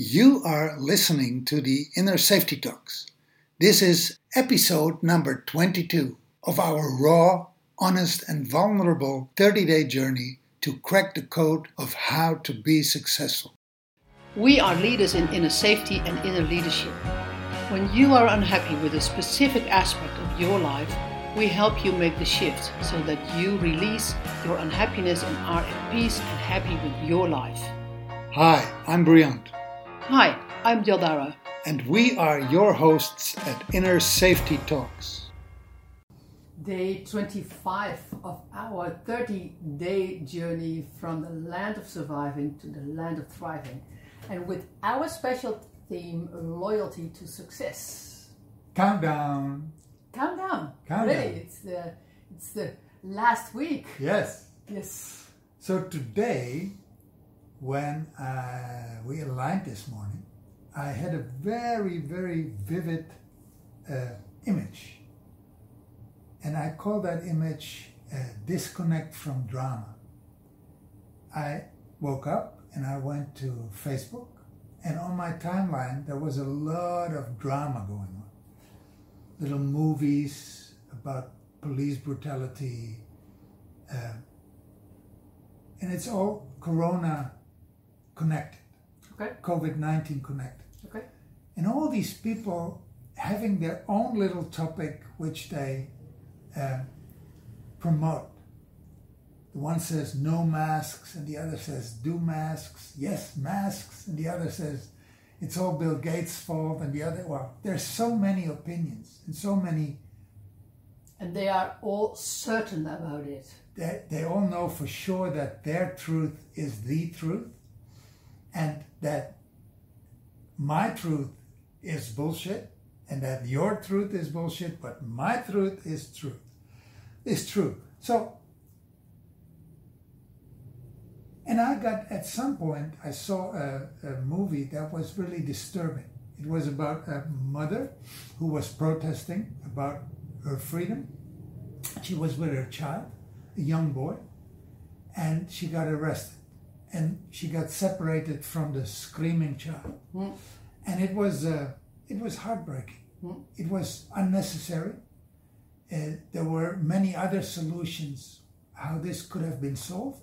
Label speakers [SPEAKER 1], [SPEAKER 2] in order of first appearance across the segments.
[SPEAKER 1] You are listening to the Inner Safety Talks. This is episode number 22 of our raw, honest, and vulnerable 30 day journey to crack the code of how to be successful.
[SPEAKER 2] We are leaders in inner safety and inner leadership. When you are unhappy with a specific aspect of your life, we help you make the shift so that you release your unhappiness and are at peace and happy with your life.
[SPEAKER 1] Hi, I'm Briant.
[SPEAKER 2] Hi, I'm Dildara.
[SPEAKER 1] And we are your hosts at Inner Safety Talks.
[SPEAKER 2] Day 25 of our 30 day journey from the land of surviving to the land of thriving. And with our special theme, loyalty to success.
[SPEAKER 1] Countdown.
[SPEAKER 2] Countdown.
[SPEAKER 1] Countdown.
[SPEAKER 2] Really, it's the, it's the last week.
[SPEAKER 1] Yes.
[SPEAKER 2] Yes.
[SPEAKER 1] So today, when uh, we aligned this morning, I had a very, very vivid uh, image. And I call that image uh, disconnect from drama. I woke up and I went to Facebook, and on my timeline, there was a lot of drama going on. Little movies about police brutality. Uh, and it's all Corona connected,
[SPEAKER 2] Okay.
[SPEAKER 1] COVID 19 connected.
[SPEAKER 2] Okay.
[SPEAKER 1] And all these people having their own little topic which they uh, promote. The one says no masks, and the other says do masks, yes, masks, and the other says it's all Bill Gates' fault, and the other, well, there's so many opinions and so many,
[SPEAKER 2] And they are all certain about it.
[SPEAKER 1] they, they all know for sure that their truth is the truth, and that my truth is bullshit, and that your truth is bullshit, but my truth is truth, is true. So, and I got at some point I saw a, a movie that was really disturbing. It was about a mother who was protesting about her freedom. She was with her child, a young boy, and she got arrested. And she got separated from the screaming child. And it was uh, it was heartbreaking. It was unnecessary. Uh, there were many other solutions how this could have been solved,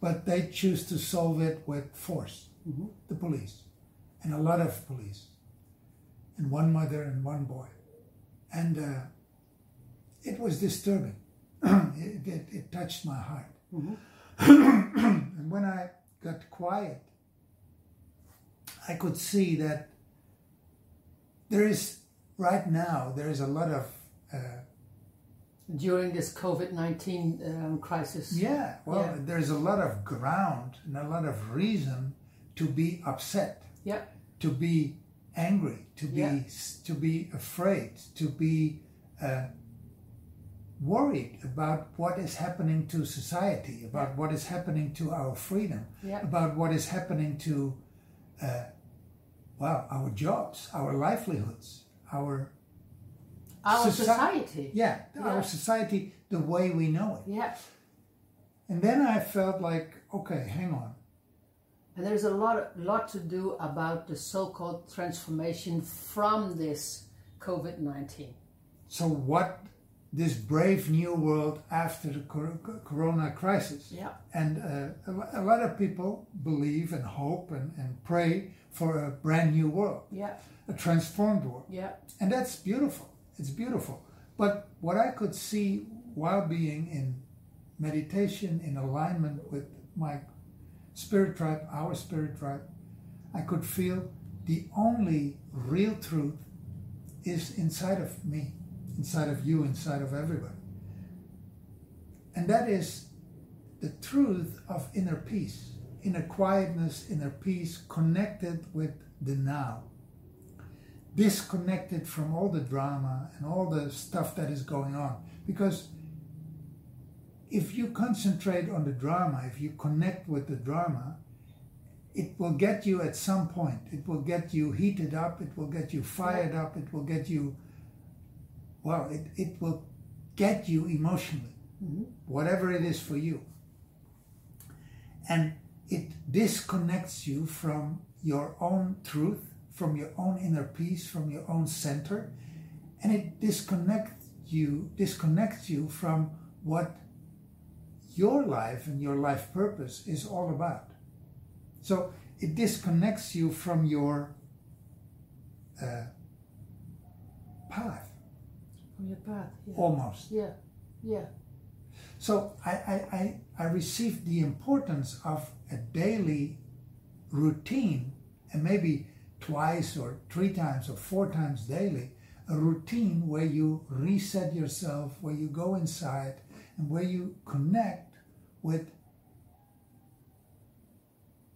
[SPEAKER 1] but they choose to solve it with force. The police, and a lot of police, and one mother and one boy, and uh, it was disturbing. it, it, it touched my heart. And when I got quiet, I could see that there is right now there is a lot of uh,
[SPEAKER 2] During this COVID 19 um, crisis.
[SPEAKER 1] yeah well
[SPEAKER 2] Yeah.
[SPEAKER 1] there's a lot of ground and a lot of reason to be upset
[SPEAKER 2] Yeah.
[SPEAKER 1] to be angry to be
[SPEAKER 2] Yeah.
[SPEAKER 1] to be afraid to be uh, worried about what is happening to society about what is happening to our freedom about what is happening to uh, well our jobs our livelihoods our
[SPEAKER 2] Our
[SPEAKER 1] Soci-
[SPEAKER 2] society.
[SPEAKER 1] yeah,
[SPEAKER 2] Yeah.
[SPEAKER 1] our society the way we know it
[SPEAKER 2] Yeah.
[SPEAKER 1] and then i felt like okay hang on
[SPEAKER 2] And there's a lot, lot to do about the so-called transformation from this COVID-19.
[SPEAKER 1] so what this brave new world after the corona crisis
[SPEAKER 2] Yeah.
[SPEAKER 1] and uh, a, a lot of people believe and hope and, and pray for a brand new world
[SPEAKER 2] Yeah.
[SPEAKER 1] a transformed world
[SPEAKER 2] Yeah.
[SPEAKER 1] and that's beautiful it's beautiful but what i could see while being in meditation in alignment with my spirit tribe our spirit tribe i could feel the only real truth is inside of me inside of you inside of everyone. and that is the truth of inner peace inner quietness inner peace connected with the now disconnected from all the drama and all the stuff that is going on. Because if you concentrate on the drama, if you connect with the drama, it will get you at some point. It will get you heated up, it will get you fired up, it will get you, well, it, it will get you emotionally, whatever it is for you. And it disconnects you from your own truth, from your own inner peace, from your own center, and it disconnects you disconnects you from what your life and your life purpose is all about. So it disconnects you from your uh, path.
[SPEAKER 2] From your path, yeah.
[SPEAKER 1] Almost.
[SPEAKER 2] Yeah, yeah.
[SPEAKER 1] So I, I, I, I received the importance of a daily routine, and maybe twice or three times or four times daily, a routine where you reset yourself, where you go inside, and where you connect with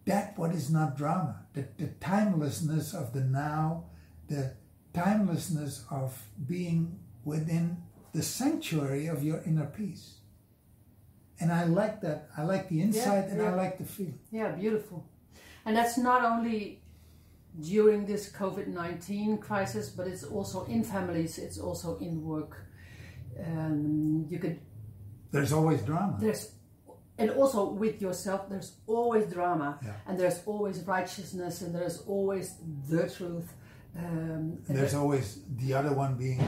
[SPEAKER 1] that what is not drama, the, the timelessness of the now, the timelessness of being within the sanctuary of your inner peace. And I like that. I like the insight
[SPEAKER 2] Yeah,
[SPEAKER 1] and
[SPEAKER 2] yeah.
[SPEAKER 1] I like the feeling.
[SPEAKER 2] Yeah, beautiful. And that's not only during this COVID 19 crisis, but it's also in families, it's also in work. Um, you could,
[SPEAKER 1] There's always drama.
[SPEAKER 2] there's, and also with yourself, there's always drama,
[SPEAKER 1] Yeah.
[SPEAKER 2] and there's always righteousness, and there's always the truth. Um,
[SPEAKER 1] there's always the other one being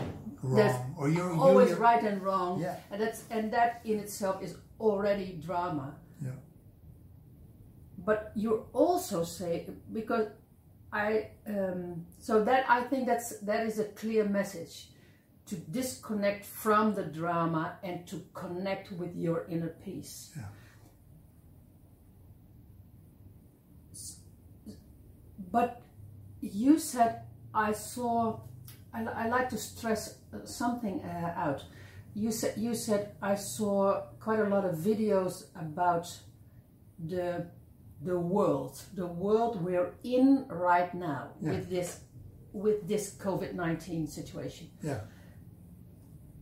[SPEAKER 1] wrong, or you're
[SPEAKER 2] always
[SPEAKER 1] you're-
[SPEAKER 2] right and wrong,
[SPEAKER 1] Yeah.
[SPEAKER 2] and that's and that in itself is already drama.
[SPEAKER 1] Yeah.
[SPEAKER 2] but you also say because I um, so that I think that's that is a clear message to disconnect from the drama and to connect with your inner peace.
[SPEAKER 1] Yeah.
[SPEAKER 2] But you said I saw. I, I like to stress uh, something uh, out. You said you said I saw quite a lot of videos about the the world, the world we're in right now
[SPEAKER 1] Yeah.
[SPEAKER 2] with this with this COVID nineteen situation.
[SPEAKER 1] yeah.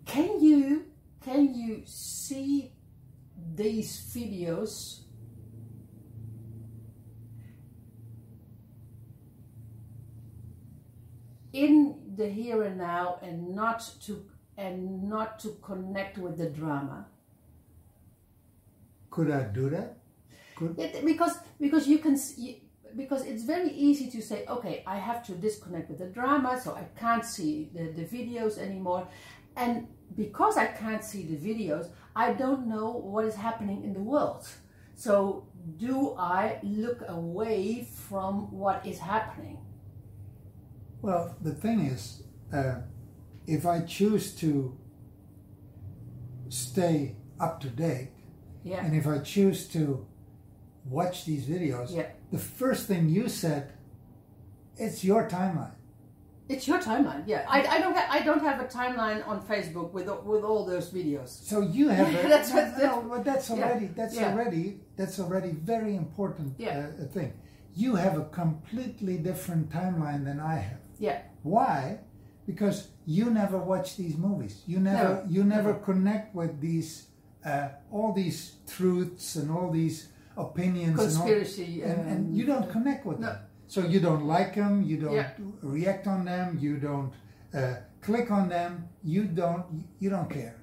[SPEAKER 2] Can you can you see these videos in the here and now and not to and not to connect with the drama?
[SPEAKER 1] Could I do that? Could
[SPEAKER 2] It, because because you can s- you, because it's very easy to say okay I have to disconnect with the drama so I can't see the, the videos anymore and because I can't see the videos I don't know what is happening in the world so do I look away from what is happening
[SPEAKER 1] Well, the thing is, uh, if I choose to stay up to date,
[SPEAKER 2] yeah
[SPEAKER 1] and if I choose to watch these videos,
[SPEAKER 2] Yeah.
[SPEAKER 1] the first thing you said, it's your timeline.
[SPEAKER 2] it's your timeline yeah I, I don't ha- I don't have a timeline on Facebook with with all those videos
[SPEAKER 1] So you have a,
[SPEAKER 2] That's what-
[SPEAKER 1] no, no, but that's
[SPEAKER 2] yeah,
[SPEAKER 1] already that's
[SPEAKER 2] yeah.
[SPEAKER 1] already that's already very important
[SPEAKER 2] Yeah.
[SPEAKER 1] uh, thing. You have a completely different timeline than I have.
[SPEAKER 2] Yeah
[SPEAKER 1] Why? Because you never watch these movies. You never
[SPEAKER 2] No,
[SPEAKER 1] you never connect with these uh, all these truths and all these opinions
[SPEAKER 2] conspiracy
[SPEAKER 1] and, all, and, and
[SPEAKER 2] um,
[SPEAKER 1] you don't connect with
[SPEAKER 2] no.
[SPEAKER 1] them. So you don't like them. You don't
[SPEAKER 2] Yeah.
[SPEAKER 1] react on them. You don't uh, click on them. You don't you don't care.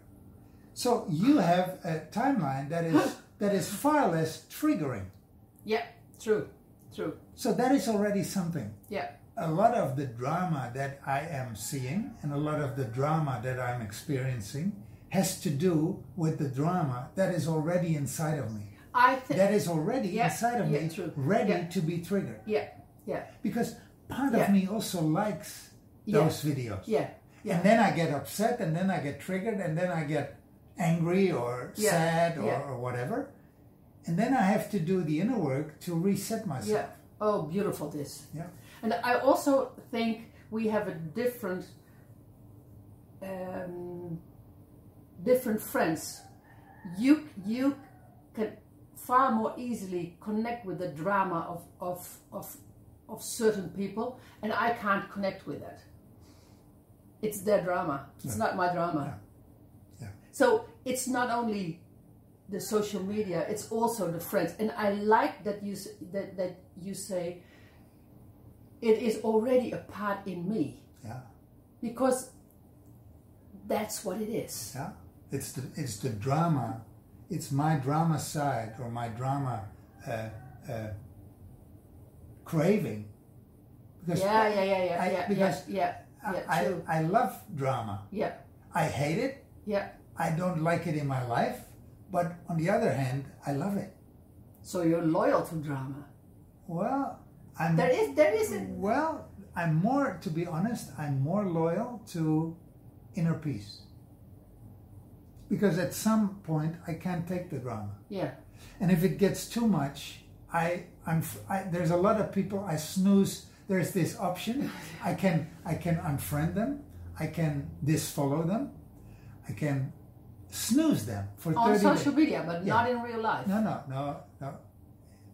[SPEAKER 1] So you have a timeline that is that is far less triggering.
[SPEAKER 2] yeah true true
[SPEAKER 1] So that is already something
[SPEAKER 2] yeah
[SPEAKER 1] a lot of the drama that I am seeing and a lot of the drama that I'm experiencing has to do with the drama that is already inside of me.
[SPEAKER 2] I think
[SPEAKER 1] That is already
[SPEAKER 2] Yeah,
[SPEAKER 1] inside of
[SPEAKER 2] yeah,
[SPEAKER 1] me,
[SPEAKER 2] true.
[SPEAKER 1] ready
[SPEAKER 2] Yeah.
[SPEAKER 1] to be triggered.
[SPEAKER 2] yeah yeah
[SPEAKER 1] Because part of me also likes those videos.
[SPEAKER 2] yeah yeah
[SPEAKER 1] And then I get upset and then I get triggered and then I get angry or sad or, or whatever. And then I have to do the inner work to reset myself.
[SPEAKER 2] Yeah. Oh, beautiful this.
[SPEAKER 1] Yeah.
[SPEAKER 2] And I also think we have a different, um, different friends. You you can far more easily connect with the drama of of of of certain people, and I can't connect with that. It's their drama. It's not my drama.
[SPEAKER 1] Yeah.
[SPEAKER 2] So it's not only the social media; it's also the friends. And I like that you that that you say it is already a part in me
[SPEAKER 1] Yeah.
[SPEAKER 2] because that's what it is.
[SPEAKER 1] Yeah, it's the it's the drama. It's my drama side or my drama uh, uh, craving.
[SPEAKER 2] Because yeah, yeah, yeah, yeah,
[SPEAKER 1] I,
[SPEAKER 2] yeah,
[SPEAKER 1] because
[SPEAKER 2] yeah, yeah, yeah
[SPEAKER 1] I,
[SPEAKER 2] true.
[SPEAKER 1] I love drama.
[SPEAKER 2] Yeah.
[SPEAKER 1] I hate it.
[SPEAKER 2] Yeah.
[SPEAKER 1] I don't like it in my life, but on the other hand, I love it.
[SPEAKER 2] So you're loyal to drama.
[SPEAKER 1] Well, I'm.
[SPEAKER 2] There is, there is. A...
[SPEAKER 1] Well, I'm more, to be honest, I'm more loyal to inner peace. Because at some point, I can't take the drama.
[SPEAKER 2] Yeah.
[SPEAKER 1] And if it gets too much, I, I'm, I, there's a lot of people I snooze. There's this option. I can, I can unfriend them. I can disfollow them. I can snooze them for
[SPEAKER 2] on
[SPEAKER 1] 30
[SPEAKER 2] social
[SPEAKER 1] days.
[SPEAKER 2] media, but
[SPEAKER 1] Yeah.
[SPEAKER 2] not in real life.
[SPEAKER 1] No, no, no, no.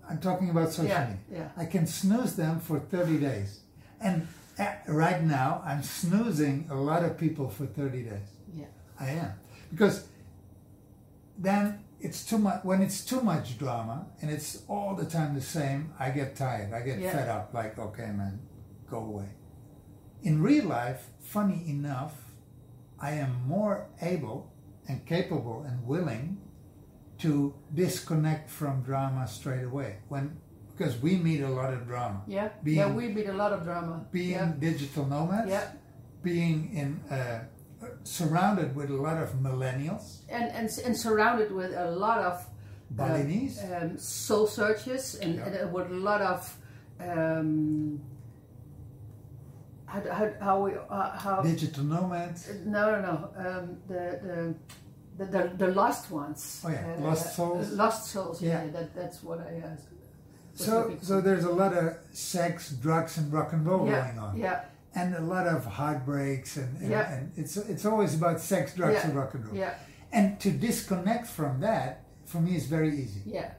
[SPEAKER 1] I'm talking about social
[SPEAKER 2] Yeah,
[SPEAKER 1] media.
[SPEAKER 2] yeah.
[SPEAKER 1] I can snooze them for 30 days. And uh, right now, I'm snoozing a lot of people for 30 days.
[SPEAKER 2] Yeah.
[SPEAKER 1] I am. Because then it's too much, when it's too much drama and it's all the time the same, I get tired. I get
[SPEAKER 2] Yeah.
[SPEAKER 1] fed up. Like, okay, man, go away. In real life, funny enough, I am more able and capable and willing to disconnect from drama straight away when because we meet a lot of drama
[SPEAKER 2] Yeah.
[SPEAKER 1] Being-
[SPEAKER 2] yeah, we meet a lot of drama.
[SPEAKER 1] being
[SPEAKER 2] yeah.
[SPEAKER 1] digital nomads
[SPEAKER 2] Yeah.
[SPEAKER 1] being in uh, surrounded with a lot of millennials
[SPEAKER 2] and, and and surrounded with a lot of uh,
[SPEAKER 1] Balinese
[SPEAKER 2] um, soul searches and,
[SPEAKER 1] Yeah.
[SPEAKER 2] and uh, with a lot of um, how how how we uh, how
[SPEAKER 1] digital nomads
[SPEAKER 2] no no no um, the, the the the the lost ones
[SPEAKER 1] Oh, yeah. Lost souls.
[SPEAKER 2] lost souls yeah,
[SPEAKER 1] Yeah.
[SPEAKER 2] that that's what I uh,
[SPEAKER 1] so so there's a lot of sex drugs and rock and roll
[SPEAKER 2] yeah
[SPEAKER 1] going on
[SPEAKER 2] yeah
[SPEAKER 1] and a lot of heartbreaks and, and,
[SPEAKER 2] Yeah.
[SPEAKER 1] and it's it's always about sex drugs
[SPEAKER 2] Yeah.
[SPEAKER 1] and rock and roll
[SPEAKER 2] yeah
[SPEAKER 1] and to disconnect from that for me is very easy
[SPEAKER 2] yeah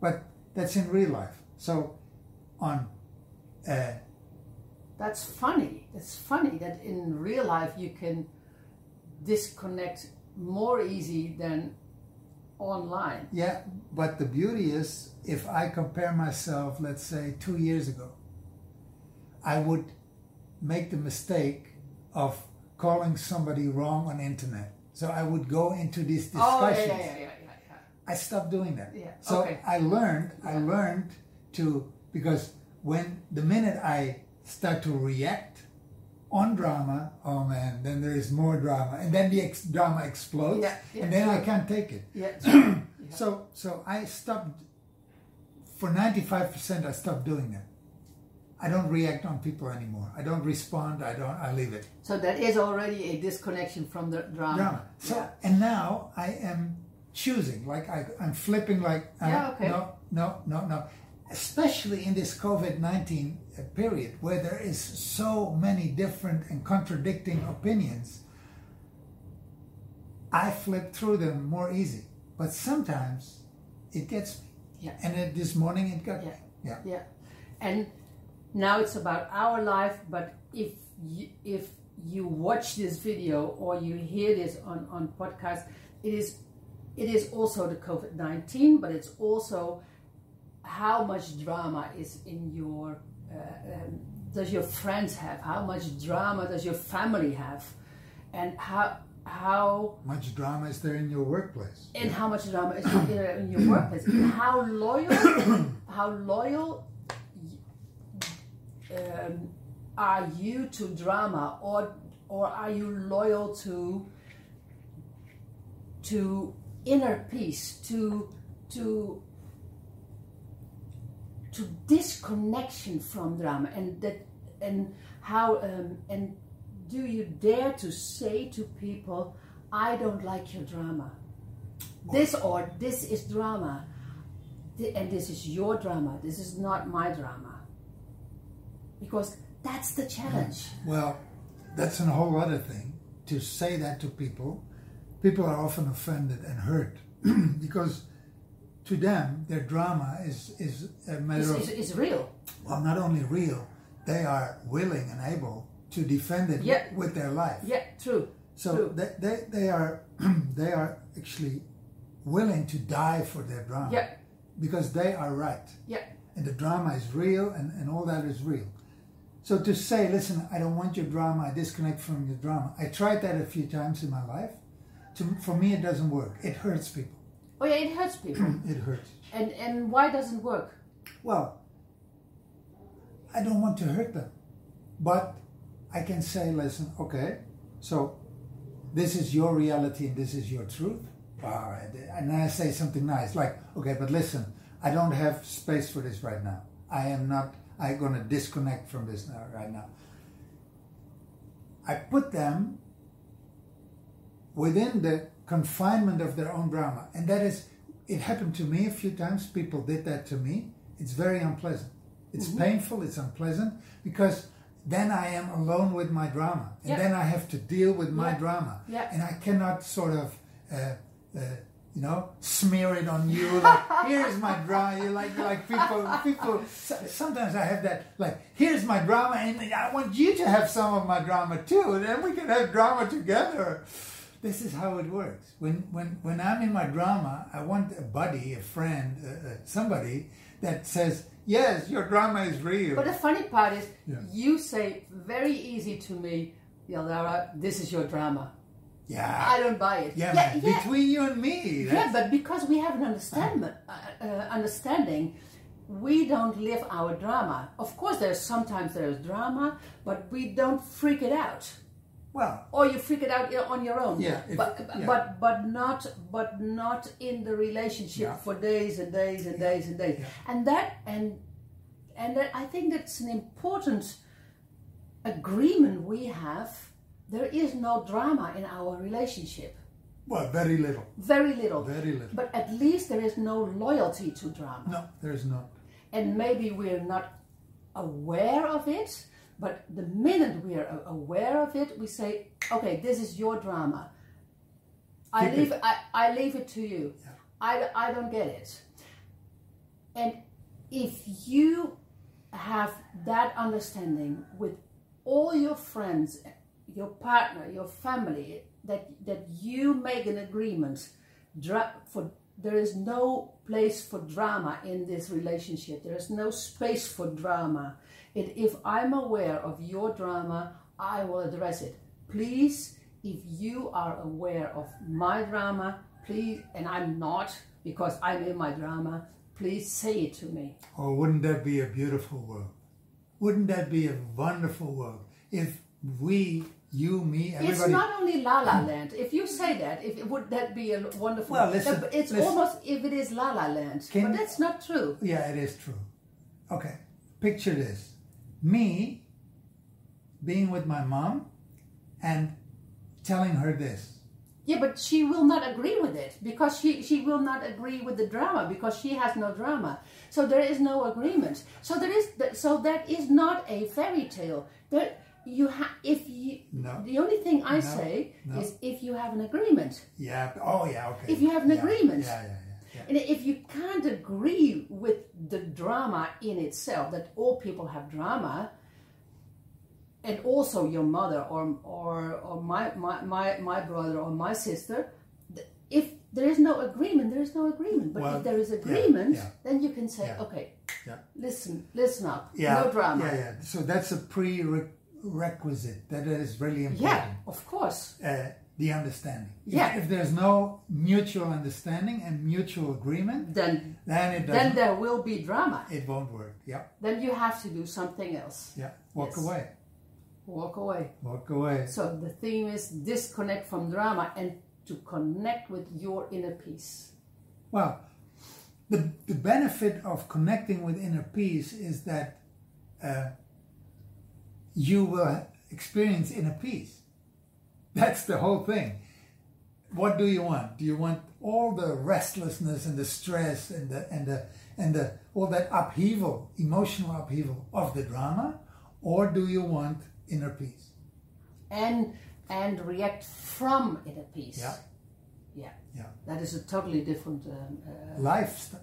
[SPEAKER 1] but that's in real life. So, on uh,
[SPEAKER 2] That's funny. It's funny that in real life you can disconnect more easy than online.
[SPEAKER 1] yeah, but the beauty is if I compare myself, let's say two years ago, I would make the mistake of calling somebody wrong on internet. So I would go into these
[SPEAKER 2] Oh yeah,
[SPEAKER 1] discussions.
[SPEAKER 2] yeah, yeah, yeah, yeah, yeah.
[SPEAKER 1] I stopped doing that.
[SPEAKER 2] Yeah,
[SPEAKER 1] So
[SPEAKER 2] okay.
[SPEAKER 1] I learned, I learned to, because when the minute I start to react on drama, oh man, then there is more drama. And then the ex- drama explodes.
[SPEAKER 2] Yeah, yeah,
[SPEAKER 1] and then I can't take it.
[SPEAKER 2] Yeah,
[SPEAKER 1] So, so I stopped, for 95%, I stopped doing that. I don't react on people anymore. I don't respond. I don't, I leave it.
[SPEAKER 2] so that is already a disconnection from the drama.
[SPEAKER 1] drama. So and now I am choosing, like I, I'm flipping, like uh,
[SPEAKER 2] Yeah, okay.
[SPEAKER 1] no, no, no, no. Especially in this COVID nineteen period, where there is so many different and contradicting opinions, I flip through them more easy. But sometimes it gets me.
[SPEAKER 2] Yeah.
[SPEAKER 1] And it, this morning it got
[SPEAKER 2] Yeah.
[SPEAKER 1] me. Yeah.
[SPEAKER 2] Yeah, and now it's about our life. But if you, if you watch this video or you hear this on on podcast, it is it is also the COVID nineteen, but it's also how much drama is in your uh, um, does your friends have? How much drama does your family have? And how how
[SPEAKER 1] Much drama is there in your workplace?
[SPEAKER 2] and how much drama is in, in your workplace and how loyal how loyal um, are you to drama or or are you loyal to to inner peace to to to disconnection from drama and that and how um, and do you dare to say to people i don't like your drama. This or this is drama and this is your drama this is not my drama. Because that's the challenge.
[SPEAKER 1] Well, that's a whole other thing. To say that to people, people are often offended and hurt because to them their drama is is a matter
[SPEAKER 2] it's,
[SPEAKER 1] of
[SPEAKER 2] it's, it's real
[SPEAKER 1] well, not only real, they are willing and able to defend it
[SPEAKER 2] Yeah.
[SPEAKER 1] with their life.
[SPEAKER 2] yeah true
[SPEAKER 1] So
[SPEAKER 2] true.
[SPEAKER 1] they, they, they are they are actually willing to die for their drama
[SPEAKER 2] yeah
[SPEAKER 1] because they are right
[SPEAKER 2] yeah
[SPEAKER 1] and the drama is real and, and all that is real. So to say, listen, I don't want your drama, I disconnect from your drama. I tried that a few times in my life. To, for me, it doesn't work. It hurts people.
[SPEAKER 2] Oh yeah it hurts people
[SPEAKER 1] It hurts.
[SPEAKER 2] and and why doesn't work
[SPEAKER 1] Well, I don't want to hurt them. But I can say, listen, okay, so this is your reality and this is your truth. All right. And then I say something nice, like, okay, but listen, I don't have space for this right now. I am not, I'm going to disconnect from this now, right now. I put them within the confinement of their own drama. And that is, it happened to me a few times. People did that to me. It's very unpleasant. It's mm-hmm. painful, it's unpleasant because then I am alone with my drama. And yeah. then I have to deal with my yeah. drama.
[SPEAKER 2] Yeah.
[SPEAKER 1] And I cannot sort of, uh, uh, you know, smear it on you. Like, here's my drama. Like, like people, people, sometimes I have that, like, here's my drama and I want you to have some of my drama too. And then we can have drama together this is how it works. When when when I'm in my drama, I want a buddy, a friend, uh, uh, somebody that says, "Yes, your drama is real."
[SPEAKER 2] But the funny part is, yeah. you say very easy to me, Yaldara, this is your drama.
[SPEAKER 1] Yeah.
[SPEAKER 2] I don't buy it.
[SPEAKER 1] Yeah, yeah, yeah. between you and me.
[SPEAKER 2] Yeah, but because we have an understanding, uh, uh, understanding, we don't live our drama. Of course, there's sometimes there's drama, but we don't freak it out.
[SPEAKER 1] Well,
[SPEAKER 2] or you figure it out on your own.
[SPEAKER 1] Yeah,
[SPEAKER 2] if, but yeah. but but not but not in the relationship yeah. for days and days and yeah. days and days. And that and and that, I think that's an important agreement we have. There is no drama in our relationship.
[SPEAKER 1] Well, very little.
[SPEAKER 2] Very little.
[SPEAKER 1] Very little.
[SPEAKER 2] But at least there is no loyalty to drama.
[SPEAKER 1] No, there is not.
[SPEAKER 2] And maybe we're not aware of it but the minute we are aware of it, we say, okay, this is your drama. I leave, it. I, I leave it to you. Yeah. I, I don't get it. And if you have that understanding with all your friends, your partner, your family, that, that you make an agreement for there is no place for drama in this relationship. There is no space for drama. And if I'm aware of your drama, I will address it. Please, if you are aware of my drama, please, and I'm not because I'm in my drama, please say it to me.
[SPEAKER 1] Oh, wouldn't that be a beautiful world? Wouldn't that be a wonderful world if we you, me, everybody.
[SPEAKER 2] It's not only La La Land. If you say that, if would that be a wonderful?
[SPEAKER 1] Well, listen,
[SPEAKER 2] it's
[SPEAKER 1] listen.
[SPEAKER 2] almost if it is La La Land, Can, but that's not true.
[SPEAKER 1] Yeah, it is true. Okay, picture this: me being with my mom and telling her this.
[SPEAKER 2] Yeah, but she will not agree with it because she, she will not agree with the drama because she has no drama. So there is no agreement. So there is so that is not a fairy tale. There you have if you
[SPEAKER 1] no.
[SPEAKER 2] the only thing I no. say no. is if you have an agreement.
[SPEAKER 1] Yeah. Oh yeah. Okay.
[SPEAKER 2] If you have an
[SPEAKER 1] yeah.
[SPEAKER 2] agreement.
[SPEAKER 1] Yeah, yeah, yeah,
[SPEAKER 2] And if you can't agree with the drama in itself, that all people have drama, and also your mother or or or my my my, my brother or my sister, if there is no agreement, there is no agreement. But well, if there is agreement, then you can say, okay, listen, listen up, no drama.
[SPEAKER 1] Yeah, yeah. So that's a prerequisite. that is really important.
[SPEAKER 2] Yeah, of course.
[SPEAKER 1] Uh, the understanding.
[SPEAKER 2] Yeah.
[SPEAKER 1] If, if, there's no mutual understanding and mutual agreement,
[SPEAKER 2] then
[SPEAKER 1] then it
[SPEAKER 2] then there will be drama.
[SPEAKER 1] It won't work. Yeah.
[SPEAKER 2] Then you have to do something else.
[SPEAKER 1] Yeah. Walk yes. away.
[SPEAKER 2] Walk away.
[SPEAKER 1] Walk away.
[SPEAKER 2] So the theme is disconnect from drama and to connect with your inner peace.
[SPEAKER 1] Well, the the benefit of connecting with inner peace is that. Uh, you will experience inner peace. That's the whole thing. What do you want? Do you want all the restlessness and the stress and the and the and the all that upheaval, emotional upheaval of the drama, or do you want inner peace?
[SPEAKER 2] And and react from inner peace.
[SPEAKER 1] Yeah.
[SPEAKER 2] Yeah.
[SPEAKER 1] Yeah.
[SPEAKER 2] That is a totally different um, uh,
[SPEAKER 1] lifestyle.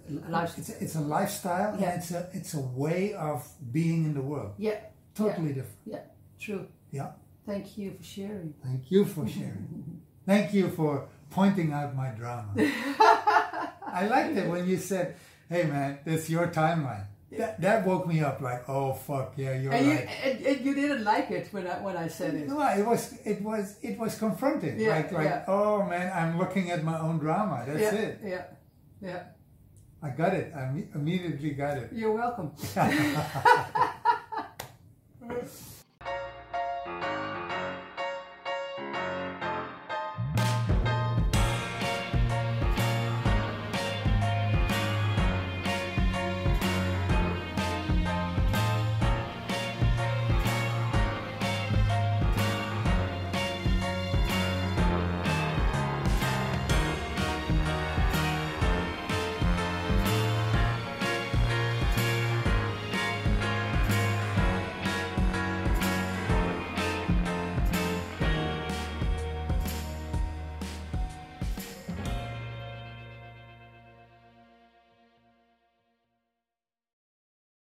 [SPEAKER 1] It's a, it's a lifestyle. Yeah. it's a it's a way of being in the world.
[SPEAKER 2] Yeah.
[SPEAKER 1] Totally
[SPEAKER 2] yeah.
[SPEAKER 1] different.
[SPEAKER 2] Yeah, true.
[SPEAKER 1] Yeah.
[SPEAKER 2] Thank you for sharing.
[SPEAKER 1] Thank you for sharing. Thank you for pointing out my drama. I liked it when you said, "Hey, man, that's your timeline." That, that woke me up like, oh fuck yeah, you're
[SPEAKER 2] and
[SPEAKER 1] right.
[SPEAKER 2] You, and, and, you didn't like it when I when I said it.
[SPEAKER 1] No, it was it was it was confronting. Yeah, like like yeah. oh man, I'm looking at my own drama. That's
[SPEAKER 2] yeah,
[SPEAKER 1] it.
[SPEAKER 2] Yeah, yeah.
[SPEAKER 1] I got it. I immediately got it.
[SPEAKER 2] You're welcome.